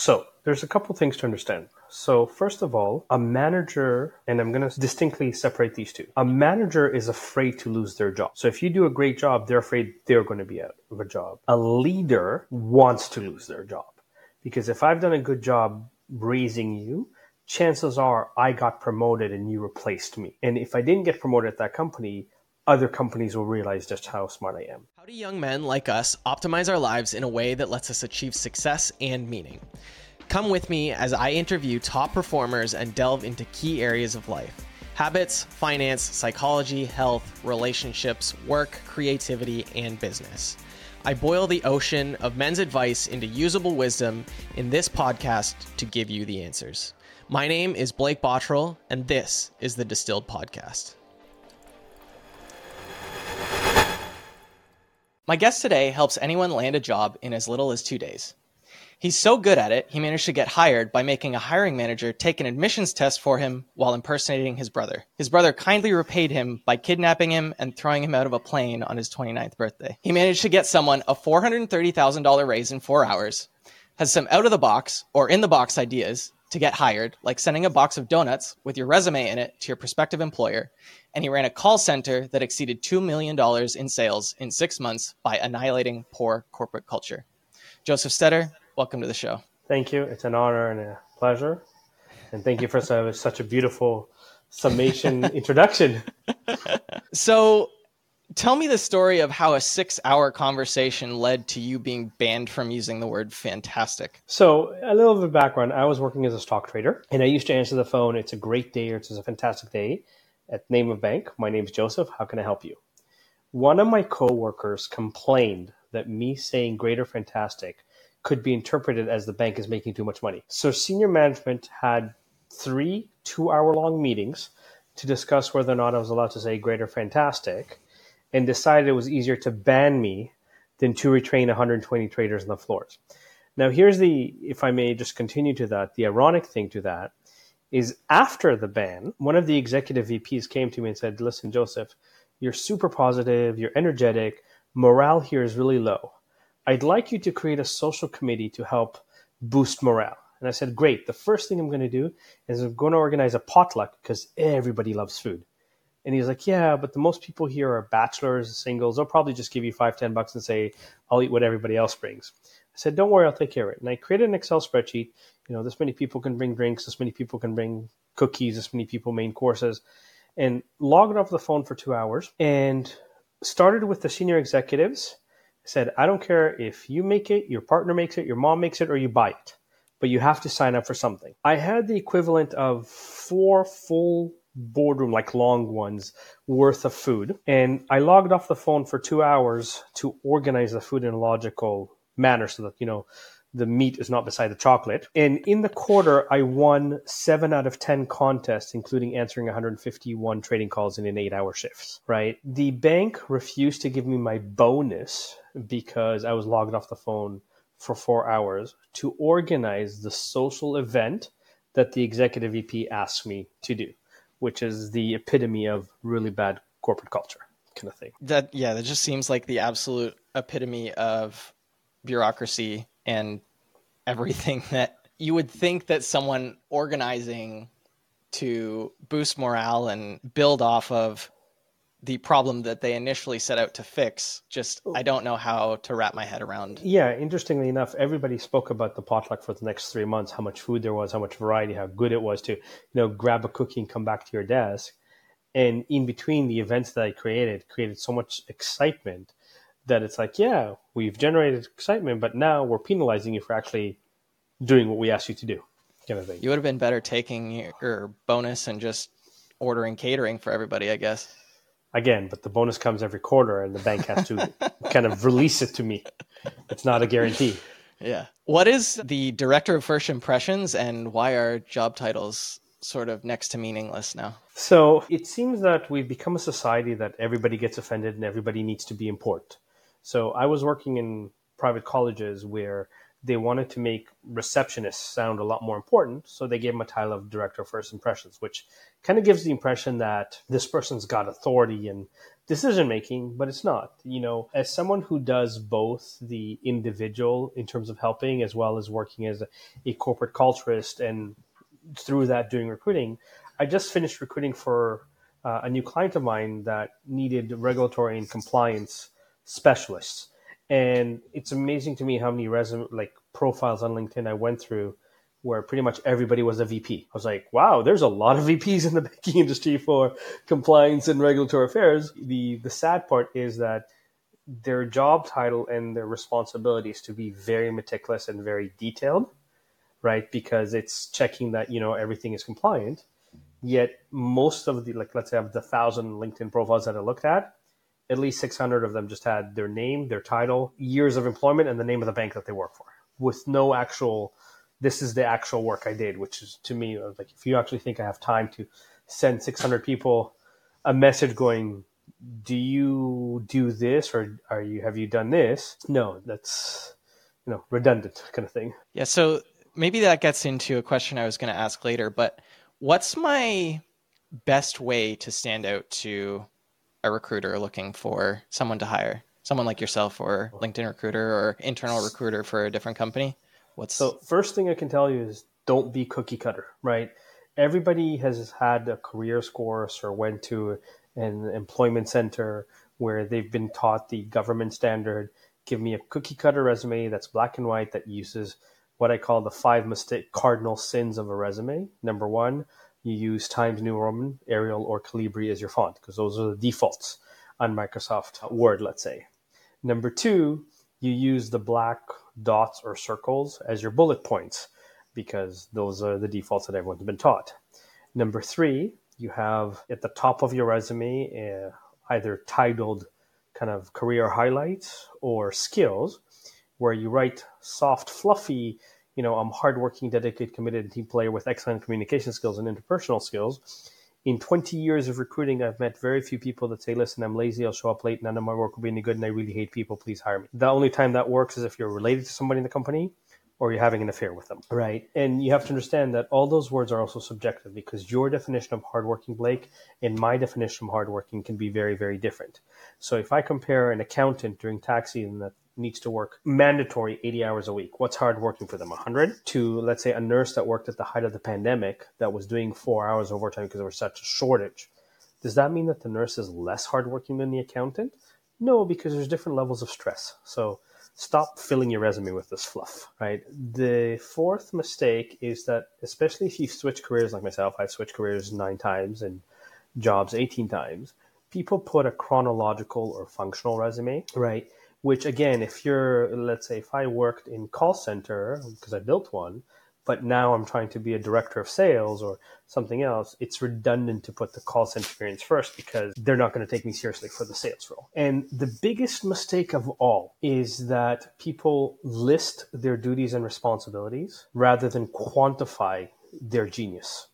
So there's a couple things to understand. So first of all, a manager, and I'm going to distinctly separate these two. A manager is afraid to lose their job. So if you do a great job, they're afraid they're going to be out of a job. A leader wants to lose their job because if I've done a good job raising you, chances are I got promoted and you replaced me. And if I didn't get promoted at that company, other companies will realize just how smart I am. How do young men like us optimize our lives in a way that lets us achieve success and meaning? Come with me as I interview top performers and delve into key areas of life habits, finance, psychology, health, relationships, work, creativity, and business. I boil the ocean of men's advice into usable wisdom in this podcast to give you the answers. My name is Blake Bottrill, and this is the Distilled Podcast. My guest today helps anyone land a job in as little as two days. He's so good at it, he managed to get hired by making a hiring manager take an admissions test for him while impersonating his brother. His brother kindly repaid him by kidnapping him and throwing him out of a plane on his 29th birthday. He managed to get someone a $430,000 raise in four hours, has some out of the box or in the box ideas to get hired, like sending a box of donuts with your resume in it to your prospective employer. And he ran a call center that exceeded $2 million in sales in six months by annihilating poor corporate culture. Josef Stetter, welcome to the show. Thank you. It's an honor and a pleasure. And thank you for such a beautiful summation introduction. So, tell me the story of how a six hour conversation led to you being banned from using the word fantastic. So, a little bit of background I was working as a stock trader, and I used to answer the phone. It's a great day or it's a fantastic day at Name of Bank. My name's Josef. How can I help you? One of my coworkers complained that me saying greater fantastic could be interpreted as the bank is making too much money. So senior management had three two hour long meetings to discuss whether or not I was allowed to say greater fantastic and decided it was easier to ban me than to retrain 120 traders on the floors. Now, here's the, if I may just continue to that, the ironic thing to that is after the ban, one of the executive VPs came to me and said, Listen, Josef, you're super positive, you're energetic, morale here is really low. I'd like you to create a social committee to help boost morale. And I said, Great. The first thing I'm going to do is I'm going to organize a potluck because everybody loves food. And he's like, Yeah, but the most people here are bachelors, singles. They'll probably just give you five, ten bucks and say, I'll eat what everybody else brings. I said, Don't worry, I'll take care of it. And I created an Excel spreadsheet. You know, this many people can bring drinks, this many people can bring cookies, this many people main courses, and logged off the phone for two hours and started with the senior executives said, I don't care if you make it, your partner makes it, your mom makes it, or you buy it, but you have to sign up for something. I had the equivalent of four full boardroom, like long ones, worth of food. And I logged off the phone for two hours to organize the food in a logical manner so that, you know, the meat is not beside the chocolate. And in the quarter, I won seven out of 10 contests, including answering 151 trading calls in an eight hour shifts, right? The bank refused to give me my bonus because I was logged off the phone for four hours to organize the social event that the executive VP asked me to do, which is the epitome of really bad corporate culture kind of thing. That, yeah, that just seems like the absolute epitome of bureaucracy and everything that you would think that someone organizing to boost morale and build off of the problem that they initially set out to fix just oh. i don't know how to wrap my head around. Yeah interestingly enough everybody spoke about the potluck for the next three months how much food there was how much variety how good it was to you know grab a cookie and come back to your desk. And in between the events that i created created so much excitement that it's like, yeah, we've generated excitement, but now we're penalizing you for actually doing what we asked you to do, kind of thing. You would have been better taking your bonus and just ordering catering for everybody, I guess. Again, but the bonus comes every quarter, and the bank has to kind of release it to me. It's not a guarantee. Yeah. What is the director of first impressions, and why are job titles sort of next to meaningless now? So it seems that we've become a society that everybody gets offended and everybody needs to be important. So I was working in private colleges where they wanted to make receptionists sound a lot more important. So they gave him a title of director of first impressions, which kind of gives the impression that this person's got authority and decision making, but it's not. You know, as someone who does both the individual in terms of helping as well as working as a, a corporate culturist and through that doing recruiting, I just finished recruiting for uh, a new client of mine that needed regulatory and compliance specialists and it's amazing to me how many resume like profiles on LinkedIn I went through where pretty much everybody was a VP. I was like, wow, there's a lot of VPs in the banking industry for compliance and regulatory affairs. The the sad part is that their job title and their responsibilities to be very meticulous and very detailed, right? Because it's checking that, you know, everything is compliant. Yet most of the like let's say of the thousand LinkedIn profiles that I looked at, at least 600 of them just had their name, their title, years of employment, and the name of the bank that they work for, with no actual. This is the actual work I did, which is to me like if you actually think I have time to send 600 people a message going, "Do you do this or are you have you done this?" No, that's you know redundant kind of thing. Yeah, so maybe that gets into a question I was going to ask later, but what's my best way to stand out to a recruiter looking for someone to hire? Someone like yourself or LinkedIn recruiter or internal recruiter for a different company? What's So first thing I can tell you is don't be cookie cutter, right? Everybody has had a career course or went to an employment center where they've been taught the government standard. Give me a cookie cutter resume that's black and white that uses what I call the five mistake cardinal sins of a resume. Number one, you use Times New Roman, Arial, or Calibri as your font because those are the defaults on Microsoft Word, let's say. Number two, you use the black dots or circles as your bullet points because those are the defaults that everyone's been taught. Number three, you have at the top of your resume uh, either titled kind of career highlights or skills where you write soft, fluffy you know, I'm hardworking, dedicated, committed team player with excellent communication skills and interpersonal skills. In 20 years of recruiting, I've met very few people that say, listen, I'm lazy, I'll show up late, none of my work will be any good, and I really hate people, please hire me. The only time that works is if you're related to somebody in the company or you're having an affair with them, right? And you have to understand that all those words are also subjective because your definition of hardworking, Blake, and my definition of hardworking can be very, very different. So if I compare an accountant during tax season that needs to work mandatory 80 hours a week. What's hard working for them? 100? To, let's say, a nurse that worked at the height of the pandemic that was doing four hours of overtime because there was such a shortage. Does that mean that the nurse is less hardworking than the accountant? No, because there's different levels of stress. So stop filling your resume with this fluff, right? The fourth mistake is that, especially if you switch careers like myself, I've switched careers nine times and jobs 18 times. People put a chronological or functional resume, right? Which again if you're let's say if i worked in call center because i built one but now i'm trying to be a director of sales or something else it's redundant to put the call center experience first because they're not going to take me seriously for the sales role and the biggest mistake of all is that people list their duties and responsibilities rather than quantify their genius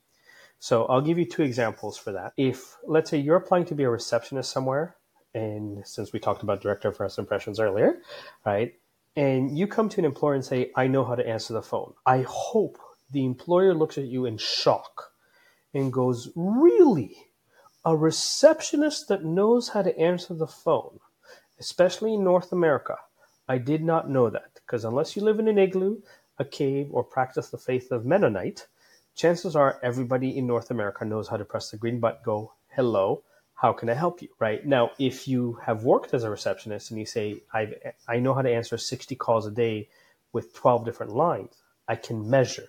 so I'll give you two examples for that. If, let's say, you're applying to be a receptionist somewhere and since we talked about director of first impressions earlier, right? And you come to an employer and say, I know how to answer the phone. I hope the employer looks at you in shock and goes, Really? A receptionist that knows how to answer the phone, especially in North America. I did not know that because unless you live in an igloo, a cave, or practice the faith of Mennonite, chances are everybody in North America knows how to press the green button, go, hello, how can I help you? Right now, if you have worked as a receptionist and you say, I I know how to answer 60 calls a day with 12 different lines, I can measure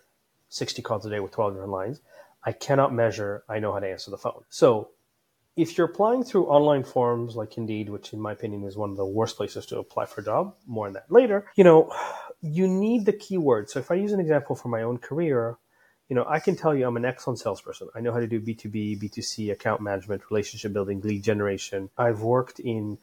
60 calls a day with 12 different lines. I cannot measure, I know how to answer the phone. So if you're applying through online forums like Indeed, which in my opinion is one of the worst places to apply for a job, more on that later, you know, you need the keywords. So if I use an example from my own career, you know, I can tell you I'm an excellent salesperson. I know how to do B2B, B2C, account management, relationship building, lead generation. I've worked in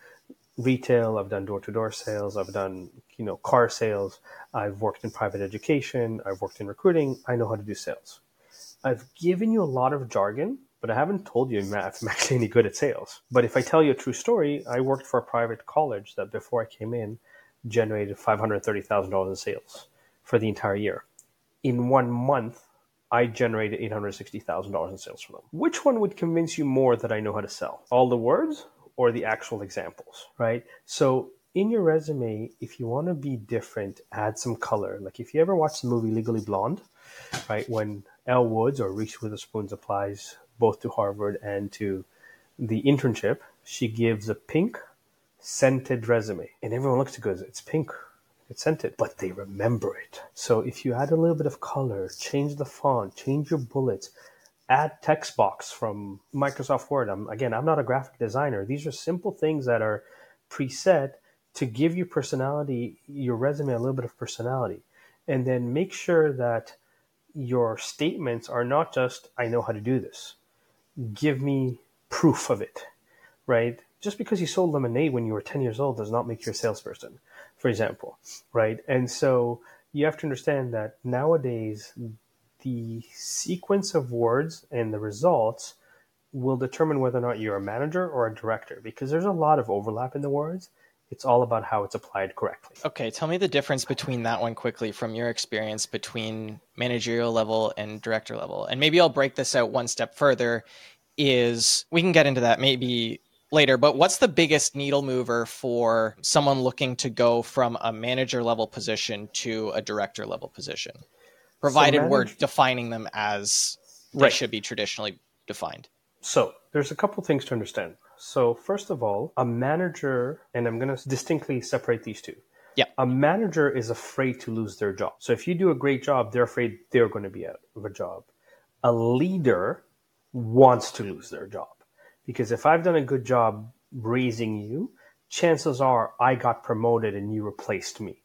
retail, I've done door to door sales, I've done, you know, car sales, I've worked in private education, I've worked in recruiting. I know how to do sales. I've given you a lot of jargon, but I haven't told you I'm actually any good at sales. But if I tell you a true story, I worked for a private college that before I came in generated $530,000 in sales for the entire year. In one month, I generated $860,000 in sales for them. Which one would convince you more that I know how to sell? All the words or the actual examples, right? So in your resume, if you want to be different, add some color. Like if you ever watch the movie Legally Blonde, right, when Elle Woods or Reese Witherspoon applies both to Harvard and to the internship, she gives a pink scented resume. And everyone looks at it goes, it's pink, it's scented, but they remember it. So if you add a little bit of color, change the font, change your bullets, add text box from Microsoft Word. I'm, again, I'm not a graphic designer. These are simple things that are preset to give you personality, your resume a little bit of personality. And then make sure that your statements are not just, I know how to do this. Give me proof of it, right? Just because you sold lemonade when you were 10 years old does not make you a salesperson, for example, right? And so you have to understand that nowadays the sequence of words and the results will determine whether or not you're a manager or a director because there's a lot of overlap in the words it's all about how it's applied correctly. Okay, tell me the difference between that one quickly from your experience between managerial level and director level. And maybe I'll break this out one step further is we can get into that maybe later, but what's the biggest needle mover for someone looking to go from a manager level position to a director level position? Provided so manage- we're defining them as they right. should be traditionally defined. So, there's a couple things to understand. So, first of all, a manager, and I'm going to distinctly separate these two. Yeah. A manager is afraid to lose their job. So, if you do a great job, they're afraid they're going to be out of a job. A leader wants to lose their job because if I've done a good job raising you, chances are I got promoted and you replaced me.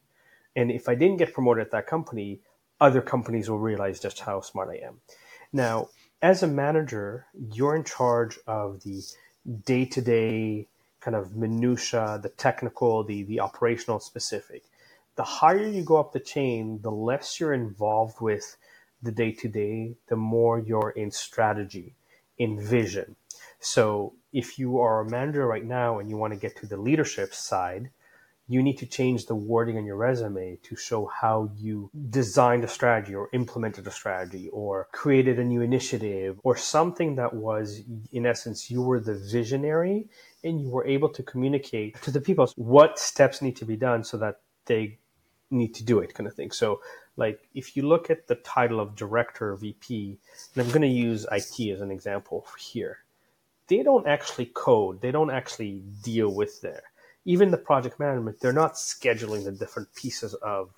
And if I didn't get promoted at that company, other companies will realize just how smart I am. Now, as a manager, you're in charge of the day to day kind of minutia, the technical, the the operational specific. The higher you go up the chain, the less you're involved with the day to day, the more you're in strategy, in vision. So if you are a manager right now and you want to get to the leadership side, you need to change the wording on your resume to show how you designed a strategy or implemented a strategy or created a new initiative or something that was, in essence, you were the visionary and you were able to communicate to the people what steps need to be done so that they need to do it kind of thing. So like if you look at the title of director or VP, and I'm going to use IT as an example here, they don't actually code. They don't actually deal with there even the project management, they're not scheduling the different pieces of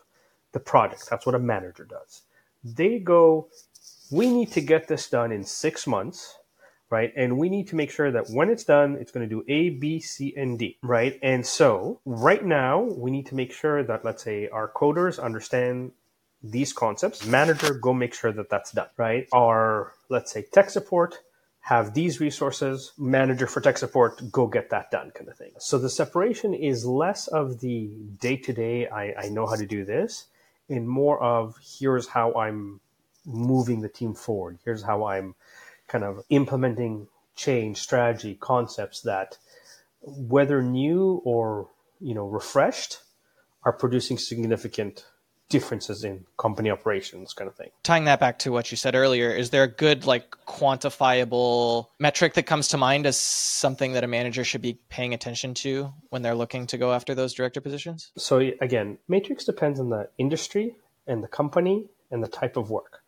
the project. That's what a manager does. They go, we need to get this done in six months, right? And we need to make sure that when it's done, it's going to do A, B, C, and D, right? And so right now, we need to make sure that, let's say, our coders understand these concepts. Manager, go make sure that that's done, right? Our, let's say, tech support, have these resources, manager for tech support, go get that done kind of thing. So the separation is less of the day to day, I know how to do this, and more of here's how I'm moving the team forward. Here's how I'm kind of implementing change, strategy, concepts that whether new or, you know, refreshed are producing significant differences in company operations kind of thing. Tying that back to what you said earlier, is there a good like quantifiable metric that comes to mind as something that a manager should be paying attention to when they're looking to go after those director positions? So again, matrix depends on the industry and the company and the type of work.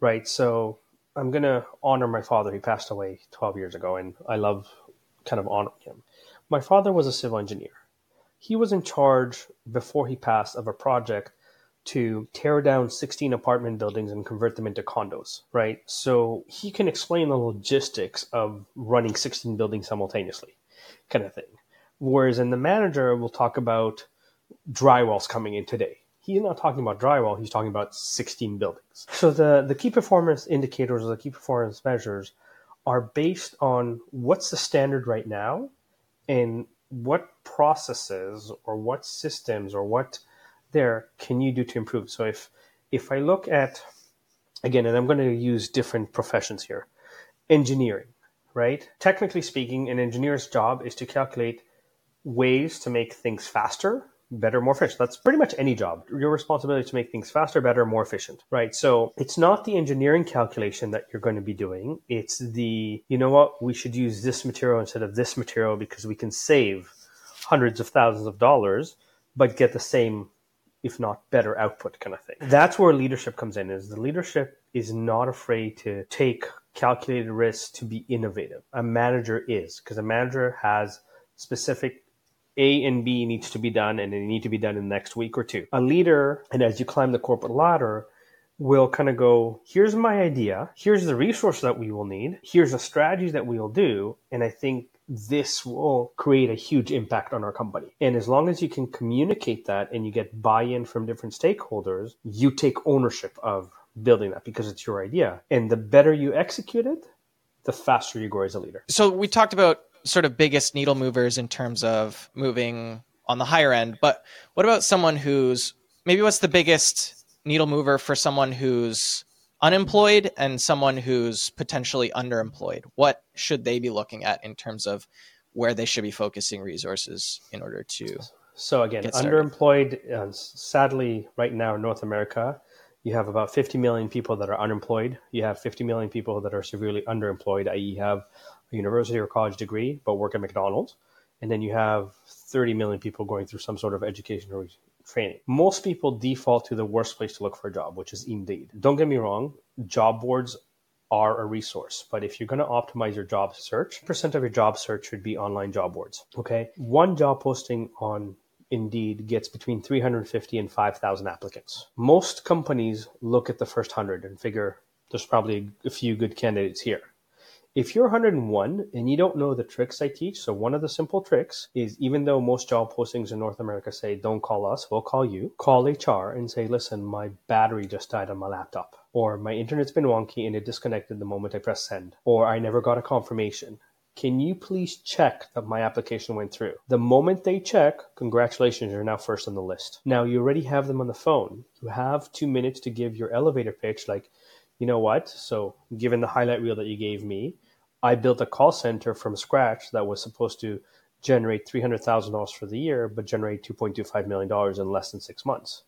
Right? So I'm going to honor my father. He passed away 12 years ago and I love kind of honoring him. My father was a civil engineer. He was in charge before he passed of a project to tear down 16 apartment buildings and convert them into condos, right? So he can explain the logistics of running 16 buildings simultaneously, kind of thing. Whereas in the manager, we'll talk about drywalls coming in today. He's not talking about drywall, he's talking about 16 buildings. So the, the key performance indicators or the key performance measures are based on what's the standard right now and what processes or what systems or what there can you do to improve? So if if I look at again, and I'm going to use different professions here, engineering, right? Technically speaking, an engineer's job is to calculate ways to make things faster, better, more efficient. That's pretty much any job. Your responsibility to make things faster, better, more efficient, right? So it's not the engineering calculation that you're going to be doing. It's the, you know what, we should use this material instead of this material because we can save hundreds of thousands of dollars, but get the same, if not better output kind of thing. That's where leadership comes in is the leadership is not afraid to take calculated risks to be innovative. A manager is because a manager has specific a and B needs to be done and they need to be done in the next week or two. A leader, and as you climb the corporate ladder, will kind of go, here's my idea, here's the resource that we will need, here's a strategy that we will do, and I think this will create a huge impact on our company. And as long as you can communicate that and you get buy-in from different stakeholders, you take ownership of building that because it's your idea. And the better you execute it, the faster you grow as a leader. So we talked about sort of biggest needle movers in terms of moving on the higher end. But what about someone who's maybe what's the biggest needle mover for someone who's unemployed and someone who's potentially underemployed? What should they be looking at in terms of where they should be focusing resources in order to? So again, underemployed. Uh, sadly, right now in North America, you have about 50 million people that are unemployed. You have 50 million people that are severely underemployed, i.e., have a university or college degree but work at McDonald's, and then you have 30 million people going through some sort of education or training. Most people default to the worst place to look for a job, which is Indeed. Don't get me wrong, job boards are a resource, but if you're going to optimize your job search, percent of your job search should be online job boards. Okay, one job posting on Indeed gets between 350 and 5,000 applicants. Most companies look at the first 100 and figure there's probably a few good candidates here. If you're 101 and you don't know the tricks I teach, so one of the simple tricks is even though most job postings in North America say, don't call us, we'll call you, call HR and say, listen, my battery just died on my laptop, or my internet's been wonky and it disconnected the moment I press send, or I never got a confirmation. Can you please check that my application went through? The moment they check, congratulations, you're now first on the list. Now you already have them on the phone. You have two minutes to give your elevator pitch, like, you know what? So, given the highlight reel that you gave me, I built a call center from scratch that was supposed to generate $300,000 for the year, but generate $2.25 million in less than six months.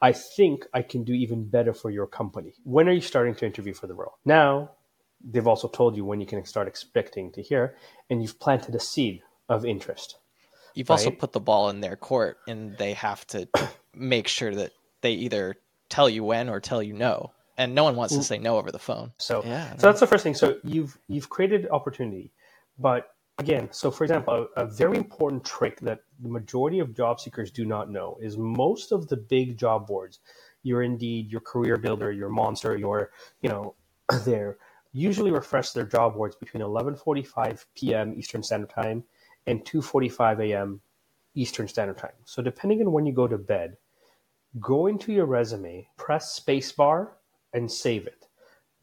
I think I can do even better for your company. When are you starting to interview for the role? Now, they've also told you when you can start expecting to hear, and you've planted a seed of interest. You've right? also put the ball in their court, and they have to make sure that they either tell you when or tell you no and no one wants to say no over the phone. So yeah, so that's the first thing. So you've you've created opportunity, but again, so for example, a, a, very important trick that the majority of job seekers do not know is most of the big job boards, your Indeed, your Career Builder, your Monster, your you know, they usually refresh their job boards between 11:45 p.m. Eastern Standard Time and 2:45 a.m. Eastern Standard Time. So depending on when you go to bed, go into your resume, press spacebar and save it.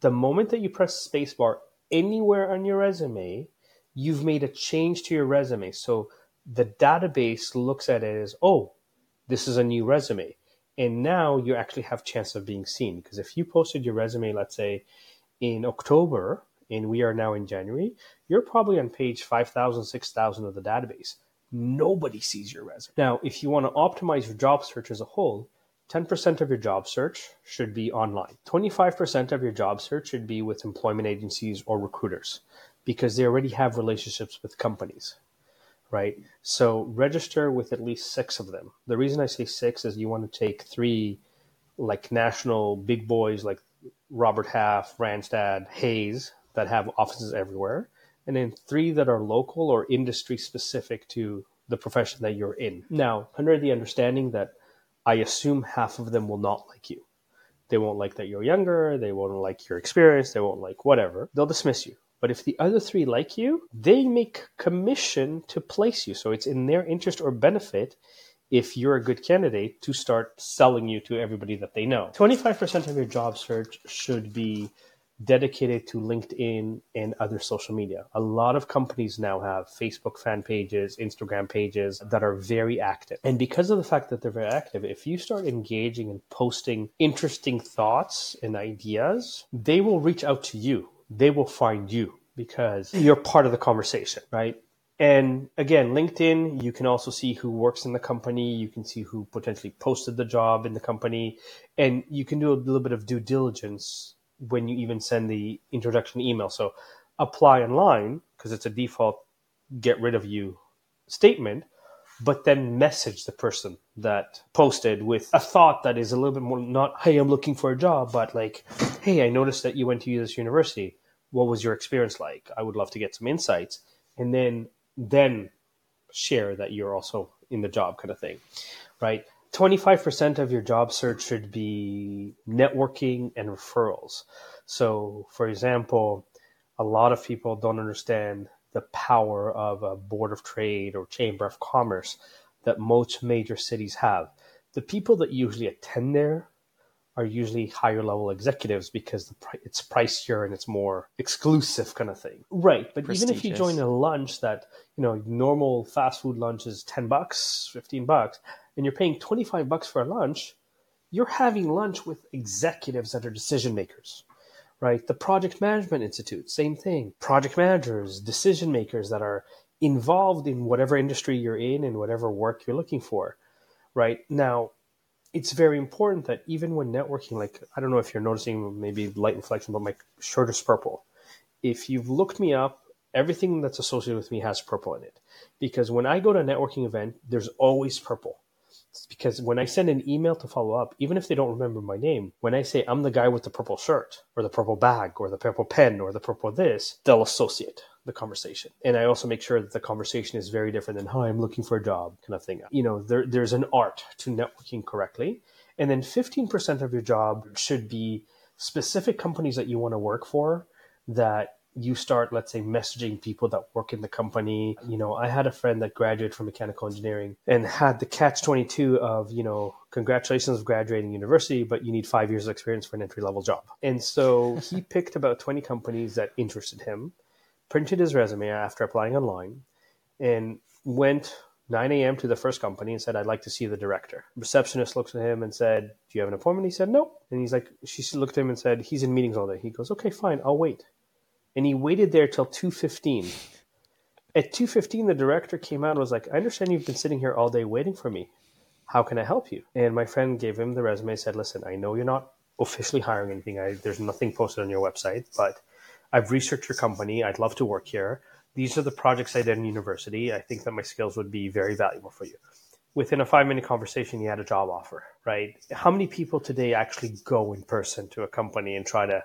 The moment that you press spacebar anywhere on your resume, you've made a change to your resume. So the database looks at it as, oh, this is a new resume. And now you actually have chance of being seen. Because if you posted your resume, let's say in October, and we are now in January, you're probably on page 5,000, 6,000 of the database. Nobody sees your resume. Now, if you want to optimize your job search as a whole, 10% of your job search should be online. 25% of your job search should be with employment agencies or recruiters because they already have relationships with companies, right? So register with at least six of them. The reason I say six is you want to take three like national big boys like Robert Half, Randstad, Hays that have offices everywhere, and then three that are local or industry specific to the profession that you're in. Now, under the understanding that I assume half of them will not like you. They won't like that you're younger, they won't like your experience, they won't like whatever. They'll dismiss you. But if the other three like you, they make commission to place you. So it's in their interest or benefit if you're a good candidate to start selling you to everybody that they know. 25% of your job search should be dedicated to LinkedIn and other social media. A lot of companies now have Facebook fan pages, Instagram pages that are very active. And because of the fact that they're very active, if you start engaging and posting interesting thoughts and ideas, they will reach out to you. They will find you because you're part of the conversation, right? And again, LinkedIn, you can also see who works in the company. You can see who potentially posted the job in the company. And you can do a little bit of due diligence when you even send the introduction email. So apply online because it's a default get rid of you statement, but then message the person that posted with a thought that is a little bit more not, hey, I'm looking for a job, but like, hey, I noticed that you went to this university. What was your experience like? I would love to get some insights. And then then share that you're also in the job kind of thing. Right? 25% of your job search should be networking and referrals. So, for example, a lot of people don't understand the power of a board of trade or chamber of commerce that most major cities have. The people that usually attend there are usually higher level executives because it's pricier and it's more exclusive kind of thing. Right. But even if you join a lunch that, you know, normal fast food lunch is 10 bucks, 15 bucks, and you're paying 25 bucks for a lunch, you're having lunch with executives that are decision makers right? The Project Management Institute, same thing. Project managers, decision makers that are involved in whatever industry you're in and whatever work you're looking for, right? Now, it's very important that even when networking, like, I don't know if you're noticing maybe light inflection, but my shirt is purple. If you've looked me up, everything that's associated with me has purple in it. Because when I go to a networking event, there's always purple because when I send an email to follow up, even if they don't remember my name, when I say I'm the guy with the purple shirt or the purple bag or the purple pen or the purple this, they'll associate the conversation. And I also make sure that the conversation is very different than, hi, I'm looking for a job kind of thing. You know, there, there's an art to networking correctly. And then 15% of your job should be specific companies that you want to work for that you start, let's say, messaging people that work in the company. You know, I had a friend that graduated from mechanical engineering and had the catch 22 of, you know, congratulations of graduating university, but you need five years of experience for an entry level job. And so he picked about 20 companies that interested him, printed his resume after applying online, and went 9 a.m. to the first company and said, I'd like to see the director. Receptionist looks at him and said, Do you have an appointment? He said, No. And he's like, She looked at him and said, He's in meetings all day. He goes, Okay, fine, I'll wait and he waited there till 2.15 at 2.15 the director came out and was like i understand you've been sitting here all day waiting for me. How can i help you? And my friend gave him the resume said listen i know you're not officially hiring anything. I, there's nothing posted on your website but i've researched your company. I'd love to work here. These are the projects i did in university. I think that my skills would be very valuable for you. Within a five minute conversation he had a job offer right? How many people today actually go in person to a company and try to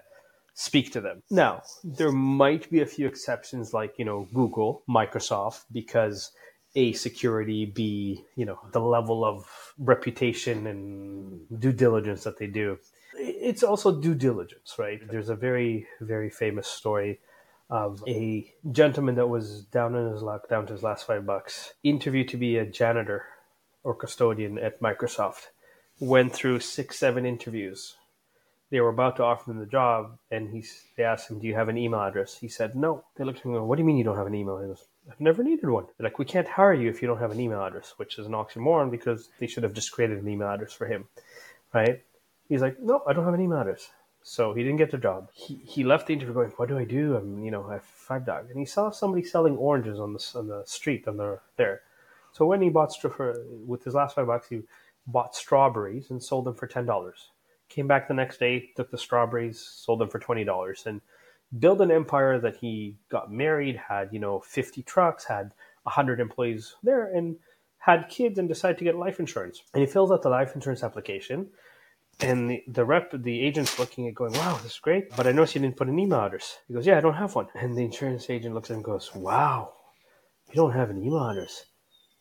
speak to them. Now, there might be a few exceptions like, you know, Google, Microsoft, because A, security, B, you know, the level of reputation and due diligence that they do. It's also due diligence, right? There's a very, very famous story of a gentleman that was down in his luck, down to his last five bucks, interviewed to be a janitor or custodian at Microsoft, went through six, seven interviews, they were about to offer him the job, and he they asked him, "Do you have an email address?" He said, "No." They looked at him and go, "What do you mean you don't have an email?" He goes, "I've never needed one." They're like, "We can't hire you if you don't have an email address," which is an oxymoron because they should have just created an email address for him, right? He's like, "No, I don't have an email address." So he didn't get the job. He, he left the interview going, "What do I do? I'm you know I have five dogs." And he saw somebody selling oranges on the on the street on the there. So when he bought for with his last five bucks, he bought strawberries and sold them for ten dollars came back the next day, took the strawberries, sold them for twenty dollars, and built an empire that he got married, had you know fifty trucks, had hundred employees there, and had kids, and decided to get life insurance. And he fills out the life insurance application, and the, the rep, the agent's looking at going, "Wow, this is great," but I noticed you didn't put an email address. He goes, "Yeah, I don't have one." And the insurance agent looks at him and goes, "Wow, you don't have an email address."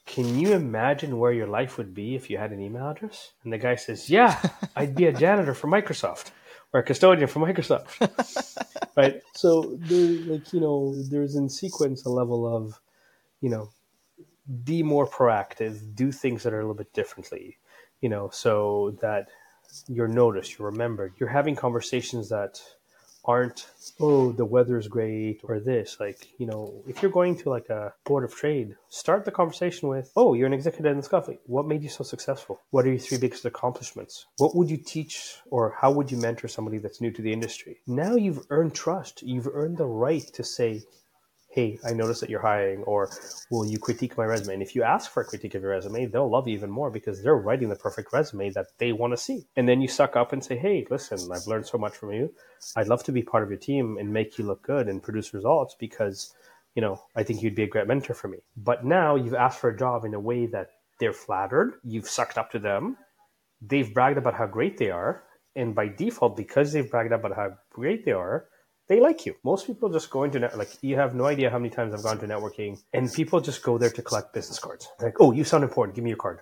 Can you imagine where your life would be if you had an email address? And the guy says, Yeah, I'd be a janitor for Microsoft or a custodian for Microsoft. right? So there like, you know, there's in sequence a level of, you know, be more proactive, do things that are a little bit differently, you know, so that you're noticed, you're remembered. You're having conversations that aren't oh the weather's great or this like you know if you're going to like a board of trade start the conversation with oh you're an executive in this company what made you so successful? What are your three biggest accomplishments? What would you teach or how would you mentor somebody that's new to the industry? Now you've earned trust. You've earned the right to say hey, I noticed that you're hiring, or will you critique my resume? And if you ask for a critique of your resume, they'll love you even more because they're writing the perfect resume that they want to see. And then you suck up and say, hey, listen, I've learned so much from you. I'd love to be part of your team and make you look good and produce results because, you know, I think you'd be a great mentor for me. But now you've asked for a job in a way that they're flattered, you've sucked up to them, they've bragged about how great they are. And by default, because they've bragged about how great they are, they like you. Most people just go into net, like you have no idea how many times I've gone to networking and people just go there to collect business cards. Like, oh, you sound important. Give me your card.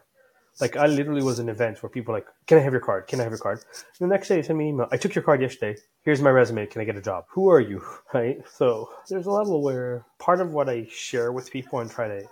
Like I literally was an event where people like, can I have your card? Can I have your card? And the next day, send me email. I took your card yesterday. Here's my resume. Can I get a job? Who are you? Right. So there's a level where part of what I share with people and try to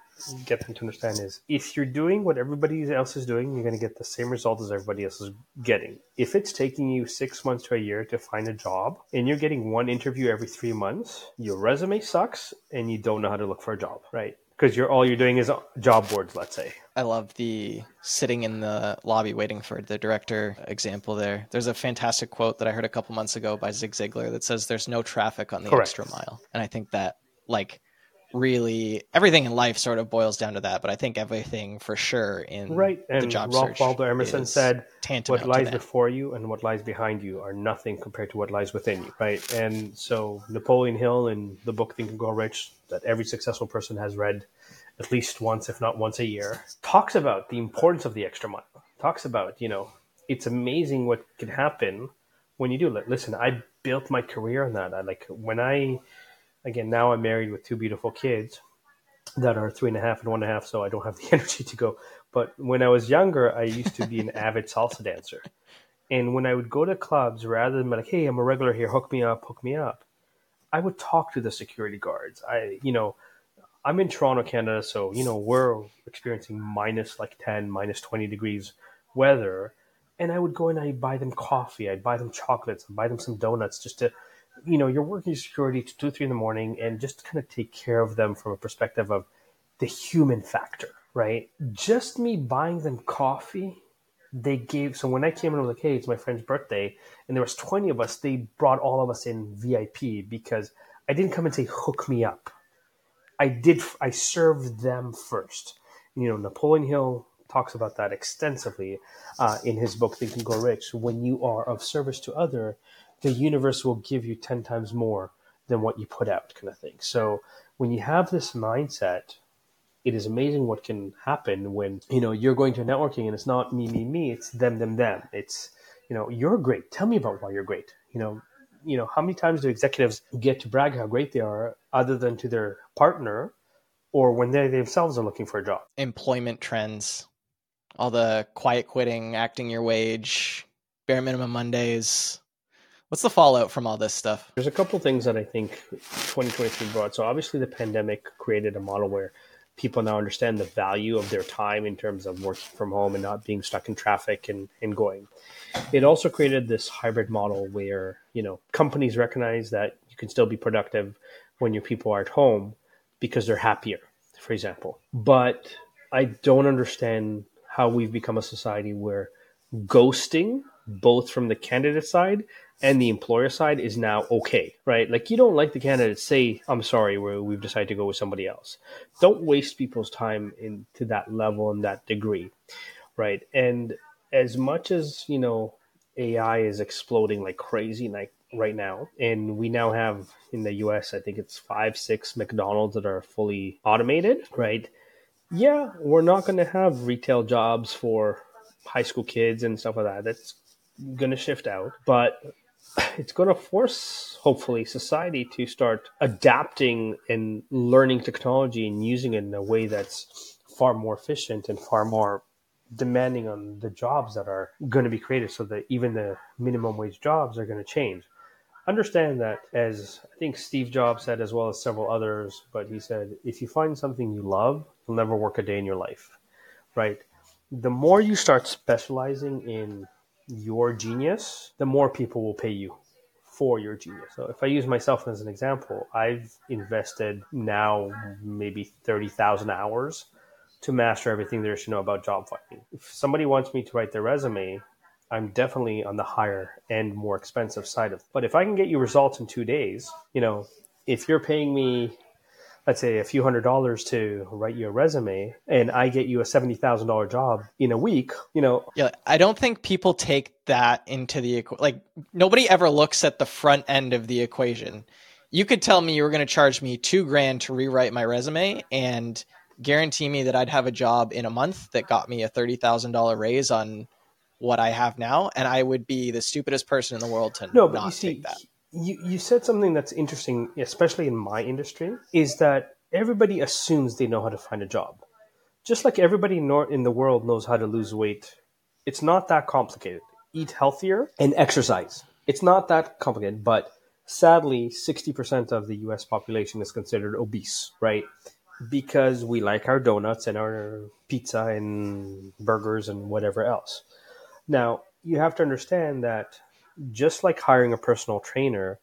get them to understand is if you're doing what everybody else is doing, you're going to get the same result as everybody else is getting. If it's taking you six months to a year to find a job and you're getting one interview every three months, your resume sucks and you don't know how to look for a job, right? Because you're all you're doing is uh, job boards, let's say. I love the sitting in the lobby waiting for the director example there. There's a fantastic quote that I heard a couple months ago by Zig Ziglar that says there's no traffic on the Correct. extra mile. And I think that like really everything in life sort of boils down to that. But I think everything for sure in right and the job Ralph Waldo Emerson said, "What lies before you and what lies behind you are nothing compared to what lies within you." Right, and so Napoleon Hill in the book Think and Grow Rich that every successful person has read at least once, if not once a year, talks about the importance of the extra mile. Talks about you know it's amazing what can happen when you do. Listen, I built my career on that. I like when I again, now I'm married with two beautiful kids that are three and a half and one and a half, so I don't have the energy to go. But when I was younger, I used to be an avid salsa dancer. And when I would go to clubs, rather than be like, hey, I'm a regular here, hook me up, hook me up, I would talk to the security guards. I, you know, I'm in Toronto, Canada, so, you know, we're experiencing minus like 10, minus 20 degrees weather. And I would go and I'd buy them coffee, I'd buy them chocolates, I'd buy them some donuts just to you know, you're working security to two, three in the morning and just kind of take care of them from a perspective of the human factor, right? Just me buying them coffee, they gave. So when I came in, I was like, hey, it's my friend's birthday, and there was 20 of us. They brought all of us in VIP because I didn't come and say hook me up. I did. I served them first. You know, Napoleon Hill talks about that extensively uh, in his book Think Grow Rich. When you are of service to other, the universe will give you 10 times more than what you put out, kind of thing. So when you have this mindset, it is amazing what can happen when you know you're going to networking and it's not me, me, me. It's them, them, them. It's you know you're great. Tell me about why you're great. You know, you know how many times do executives get to brag how great they are, other than to their partner, or when they themselves are looking for a job? Employment trends, all the quiet quitting, acting your wage, bare minimum Mondays What's the fallout from all this stuff? There's a couple things that I think 2023 brought. So obviously the pandemic created a model where people now understand the value of their time in terms of working from home and not being stuck in traffic and, and going. It also created this hybrid model where, you know, companies recognize that you can still be productive when your people are at home because they're happier, for example. But I don't understand how we've become a society where ghosting, both from the candidate side and the employer side is now okay, right? Like you don't like the candidate, say, I'm sorry, we've decided to go with somebody else. Don't waste people's time into that level and that degree, right? And as much as, you know, AI is exploding like crazy like right now, and we now have in the US, I think it's five, six McDonald's that are fully automated, right? Yeah, we're not going to have retail jobs for high school kids and stuff like that. That's going to shift out. But it's going to force, hopefully, society to start adapting and learning technology and using it in a way that's far more efficient and far more demanding on the jobs that are going to be created so that even the minimum wage jobs are going to change. Understand that, as I think Steve Jobs said, as well as several others, but he said, if you find something you love, you'll never work a day in your life, right? The more you start specializing in your genius, the more people will pay you for your genius. So if I use myself as an example, I've invested now maybe 30,000 hours to master everything there is to know about job finding. If somebody wants me to write their resume, I'm definitely on the higher and more expensive side of it. But if I can get you results in two days, you know, if you're paying me let's say a few hundred dollars to write you a resume and I get you a $70,000 job in a week, you know. Yeah, I don't think people take that into the equ- like nobody ever looks at the front end of the equation. You could tell me you were going to charge me 2 grand to rewrite my resume and guarantee me that I'd have a job in a month that got me a $30,000 raise on what I have now and I would be the stupidest person in the world to no, but not you see, take that you, you said something that's interesting, especially in my industry, is that everybody assumes they know how to find a job. Just like everybody in the world knows how to lose weight, it's not that complicated. Eat healthier and exercise. It's not that complicated, but sadly, 60% of the US population is considered obese, right? Because we like our donuts and our pizza and burgers and whatever else. Now, you have to understand that just like hiring a personal trainer,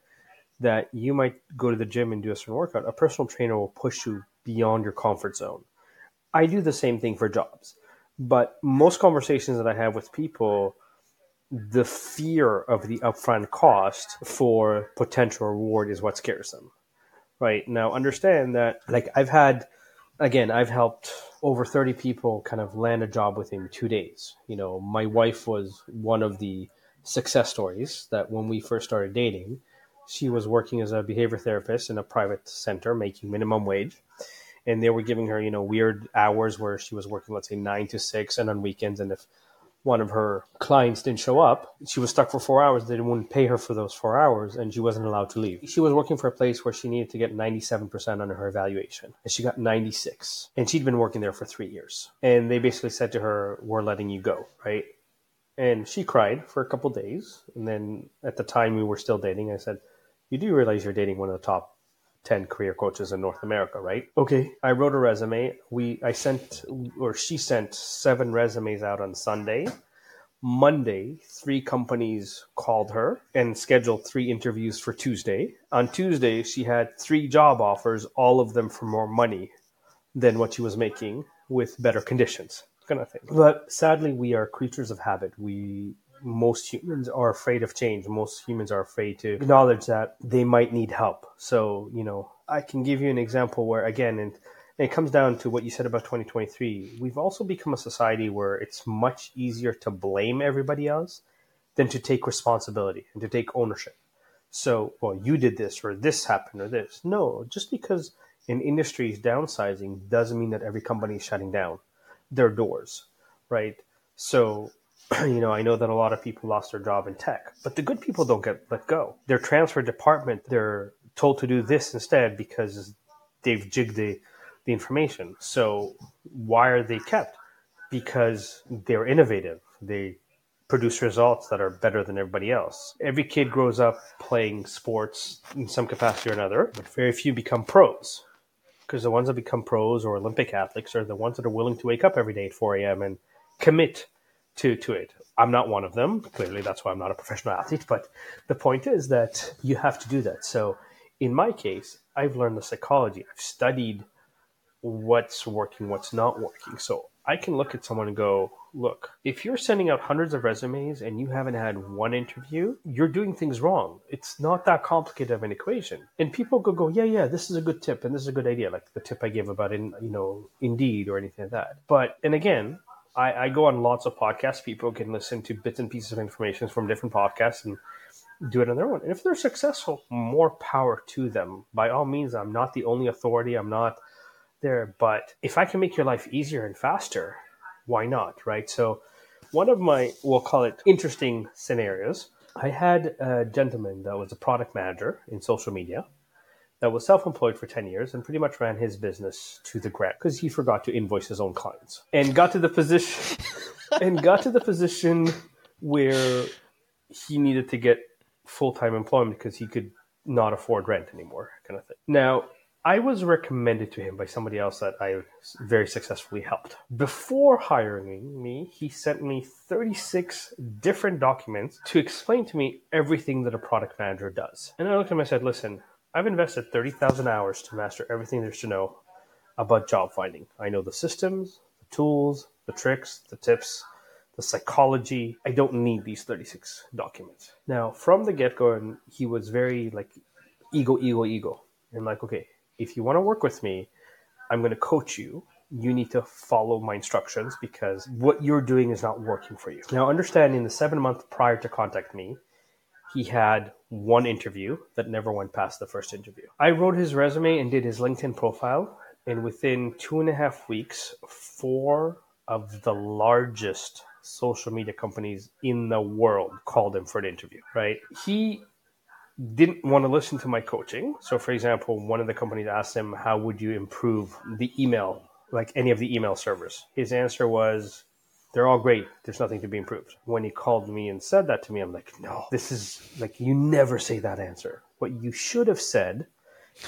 that you might go to the gym and do a certain workout, a personal trainer will push you beyond your comfort zone. I do the same thing for jobs, but most conversations that I have with people, the fear of the upfront cost for potential reward is what scares them. Right now, understand that, like, I've had, again, I've helped over 30 people kind of land a job within two days. You know, my wife was one of the success stories that when we first started dating, she was working as a behavior therapist in a private center making minimum wage. And they were giving her, you know, weird hours where she was working, let's say nine to six and on weekends. And if one of her clients didn't show up, she was stuck for four hours. They wouldn't pay her for those four hours and she wasn't allowed to leave. She was working for a place where she needed to get 97% on her evaluation and she got 96 and she'd been working there for three years. And they basically said to her, we're letting you go, right? And she cried for a couple days. And then at the time we were still dating, I said, You do realize you're dating one of the top 10 career coaches in North America, right? Okay. I wrote a resume. We I sent or she sent seven resumes out on Sunday. Monday, three companies called her and scheduled three interviews for Tuesday. On Tuesday, she had three job offers, all of them for more money than what she was making with better conditions kind of thing. But sadly, we are creatures of habit. We most humans are afraid of change. Most humans are afraid to acknowledge that they might need help. So, you know, I can give you an example where, again, and, it comes down to what you said about 2023. We've also become a society where it's much easier to blame everybody else than to take responsibility and to take ownership. So, well, you did this or this happened or this. No, just because an industry is downsizing doesn't mean that every company is shutting down their doors, right? So, you know, I know that a lot of people lost their job in tech, but the good people don't get let go. They're transferred department. They're told to do this instead because they've jigged the, the information. So why are they kept? Because they're innovative. They produce results that are better than everybody else. Every kid grows up playing sports in some capacity or another, but very few become pros because the ones that become pros or Olympic athletes are the ones that are willing to wake up every day at 4 a.m. and commit to to it. I'm not one of them. Clearly, that's why I'm not a professional athlete. But the point is that you have to do that. So, in my case, I've learned the psychology. I've studied what's working, what's not working. So I can look at someone and go, look, if you're sending out hundreds of resumes and you haven't had one interview, you're doing things wrong. It's not that complicated of an equation. And people could go, yeah, yeah, this is a good tip and this is a good idea, like the tip I gave about in, you know, Indeed or anything like that. But and again, I, I go on lots of podcasts. People can listen to bits and pieces of information from different podcasts and do it on their own. And if they're successful, more power to them. By all means, I'm not the only authority. I'm not there. But if I can make your life easier and faster, why not? Right. So, one of my, we'll call it interesting scenarios, I had a gentleman that was a product manager in social media that was self employed for 10 years and pretty much ran his business to the ground because he forgot to invoice his own clients and got to the position and got to the position where he needed to get full time employment because he could not afford rent anymore, kind of thing. Now, I was recommended to him by somebody else that I very successfully helped. Before hiring me, he sent me 36 different documents to explain to me everything that a product manager does. And I looked at him and said, listen, I've invested 30,000 hours to master everything there's to know about job finding. I know the systems, the tools, the tricks, the tips, the psychology. I don't need these 36 documents. Now, from the get go, and he was very like ego, ego, ego. And like, okay, if you want to work with me, I'm going to coach you. You need to follow my instructions because what you're doing is not working for you. Now, understand in the seven months prior to contact me, he had one interview that never went past the first interview. I wrote his resume and did his LinkedIn profile. And within two and a half weeks, four of the largest social media companies in the world called him for an interview, right? He didn't want to listen to my coaching. So, for example, one of the companies asked him, How would you improve the email, like any of the email servers? His answer was, They're all great. There's nothing to be improved. When he called me and said that to me, I'm like, No, this is like, you never say that answer. What you should have said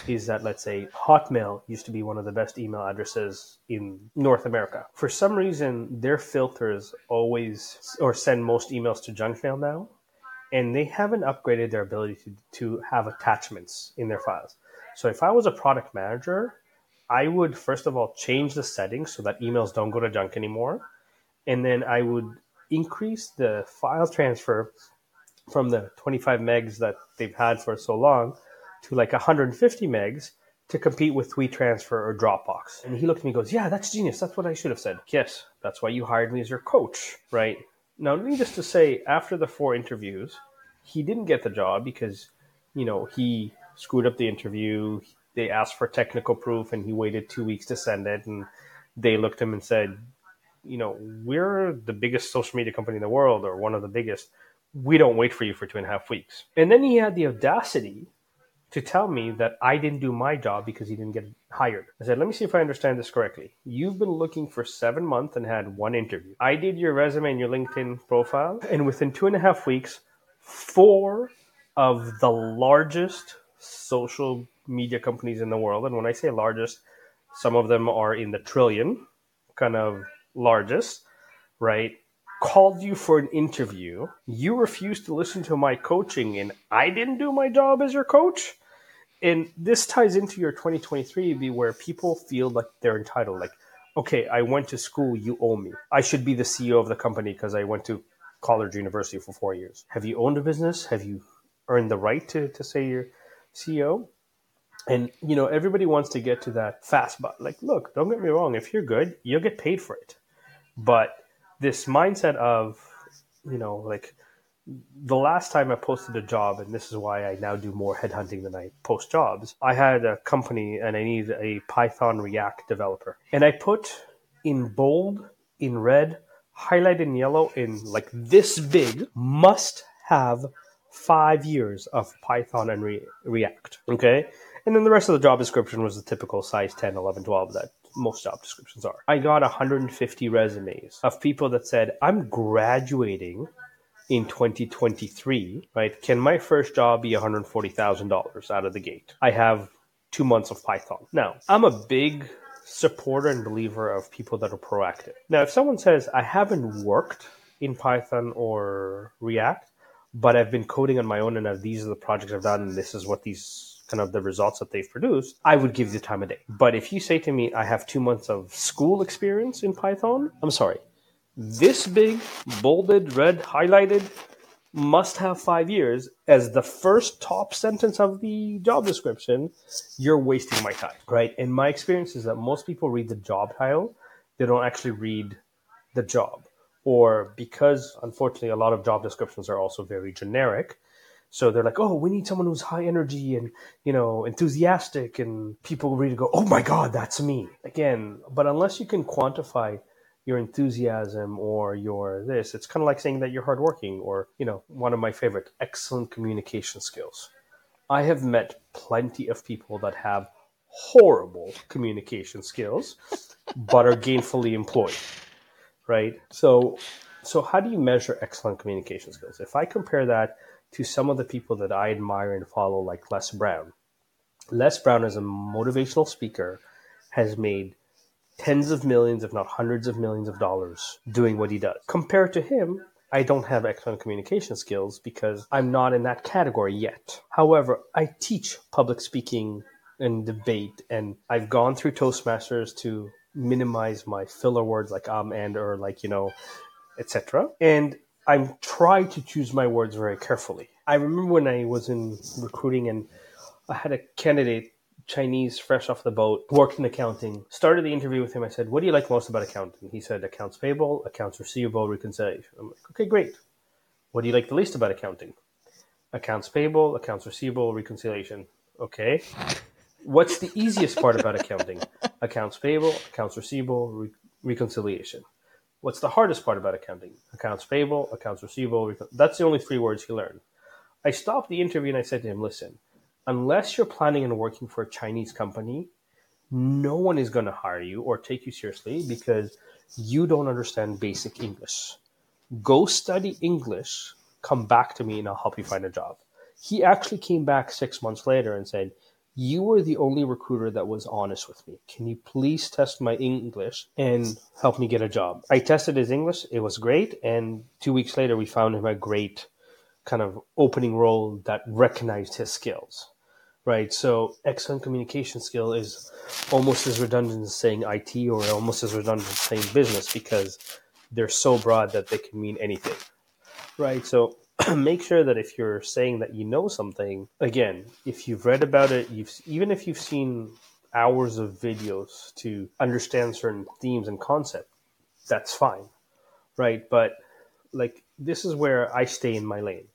is that, let's say, Hotmail used to be one of the best email addresses in North America. For some reason, their filters always or send most emails to junk mail now and they haven't upgraded their ability to, to have attachments in their files. So if I was a product manager, I would first of all change the settings so that emails don't go to junk anymore. And then I would increase the file transfer from the 25 megs that they've had for so long to like 150 megs to compete with WeTransfer or Dropbox. And he looked at me and goes, Yeah, that's genius. That's what I should have said. Yes, that's why you hired me as your coach, right? Now, needless to say, after the four interviews, he didn't get the job because, you know, he screwed up the interview. They asked for technical proof and he waited two weeks to send it. And they looked at him and said, you know, we're the biggest social media company in the world or one of the biggest. We don't wait for you for two and a half weeks. And then he had the audacity to tell me that I didn't do my job because he didn't get hired. I said, let me see if I understand this correctly. You've been looking for seven months and had one interview. I did your resume and your LinkedIn profile, and within two and a half weeks, four of the largest social media companies in the world, and when I say largest, some of them are in the trillion, kind of largest, right? Called you for an interview. You refused to listen to my coaching, and I didn't do my job as your coach and this ties into your 2023 be where people feel like they're entitled like okay i went to school you owe me. I should be the ceo of the company because i went to college university for four years. Have you owned a business? Have you earned the right to, to say you're ceo and you know everybody wants to get to that fast but like look don't get me wrong. If you're good you'll get paid for it. But this mindset of you know like the last time I posted a job, and this is why I now do more headhunting than I post jobs, I had a company and I needed a Python React developer. And I put in bold, in red, highlighted in yellow, in like this big, must have five years of Python and Re- React. Okay. And then the rest of the job description was the typical size 10, 11, 12 that most job descriptions are. I got 150 resumes of people that said, I'm graduating in 2023, right? Can my first job be $140,000 out of the gate? I have two months of Python. Now, I'm a big supporter and believer of people that are proactive. Now, if someone says, I haven't worked in Python or React, but I've been coding on my own and these are the projects I've done and this is what these kind of the results that they've produced, I would give you time of day. But if you say to me, I have two months of school experience in Python, I'm sorry, this big, bolded, red, highlighted, must have five years as the first top sentence of the job description, you're wasting my time, right? And my experience is that most people read the job title, they don't actually read the job. Or because, unfortunately, a lot of job descriptions are also very generic. So they're like, oh, we need someone who's high energy and, you know, enthusiastic. And people read and go, oh my God, that's me. Again, but unless you can quantify your enthusiasm or your this. It's kind of like saying that you're hardworking or, you know, one of my favorite, excellent communication skills. I have met plenty of people that have horrible communication skills, but are gainfully employed, right? So, so how do you measure excellent communication skills? If I compare that to some of the people that I admire and follow, like Les Brown, Les Brown as a motivational speaker has made tens of millions, if not hundreds of millions of dollars doing what he does. Compared to him, I don't have excellent communication skills because I'm not in that category yet. However, I teach public speaking and debate, and I've gone through Toastmasters to minimize my filler words like um and or like you know, etc. And I'm trying to choose my words very carefully. I remember when I was in recruiting and I had a candidate Chinese, fresh off the boat, worked in accounting. Started the interview with him. I said, "What do you like most about accounting?" He said, "Accounts payable, accounts receivable, reconciliation." I'm like, "Okay, great. What do you like the least about accounting?" Accounts payable, accounts receivable, reconciliation. Okay. What's the easiest part about accounting? Accounts payable, accounts receivable, re- reconciliation. What's the hardest part about accounting? Accounts payable, accounts receivable. Recon- That's the only three words he learned. I stopped the interview and I said to him, listen, unless you're planning on working for a Chinese company, no one is going to hire you or take you seriously because you don't understand basic English. Go study English, come back to me, and I'll help you find a job. He actually came back six months later and said, You were the only recruiter that was honest with me. Can you please test my English and help me get a job? I tested his English, it was great. And two weeks later, we found him a great kind of opening role that recognized his skills right? So excellent communication skill is almost as redundant as saying IT or almost as redundant as saying business because they're so broad that they can mean anything, right? So make sure that if you're saying that you know something, again, if you've read about it, you've even if you've seen hours of videos to understand certain themes and concept, that's fine, right? But like this is where I stay in my lane.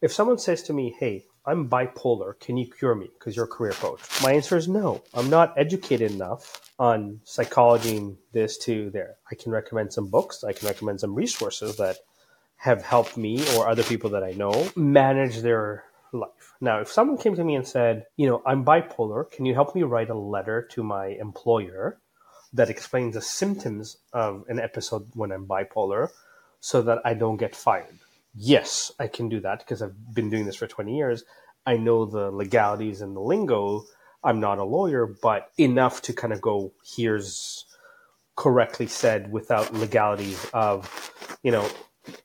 If someone says to me, "Hey, I'm bipolar. Can you cure me? Because you're a career coach. My answer is no. I'm not educated enough on psychology and this to there. I can recommend some books. I can recommend some resources that have helped me or other people that I know manage their life. Now, if someone came to me and said, you know, I'm bipolar, can you help me write a letter to my employer that explains the symptoms of an episode when I'm bipolar so that I don't get fired? Yes, I can do that because I've been doing this for 20 years. I know the legalities and the lingo. I'm not a lawyer, but enough to kind of go, here's correctly said without legalities of, you know,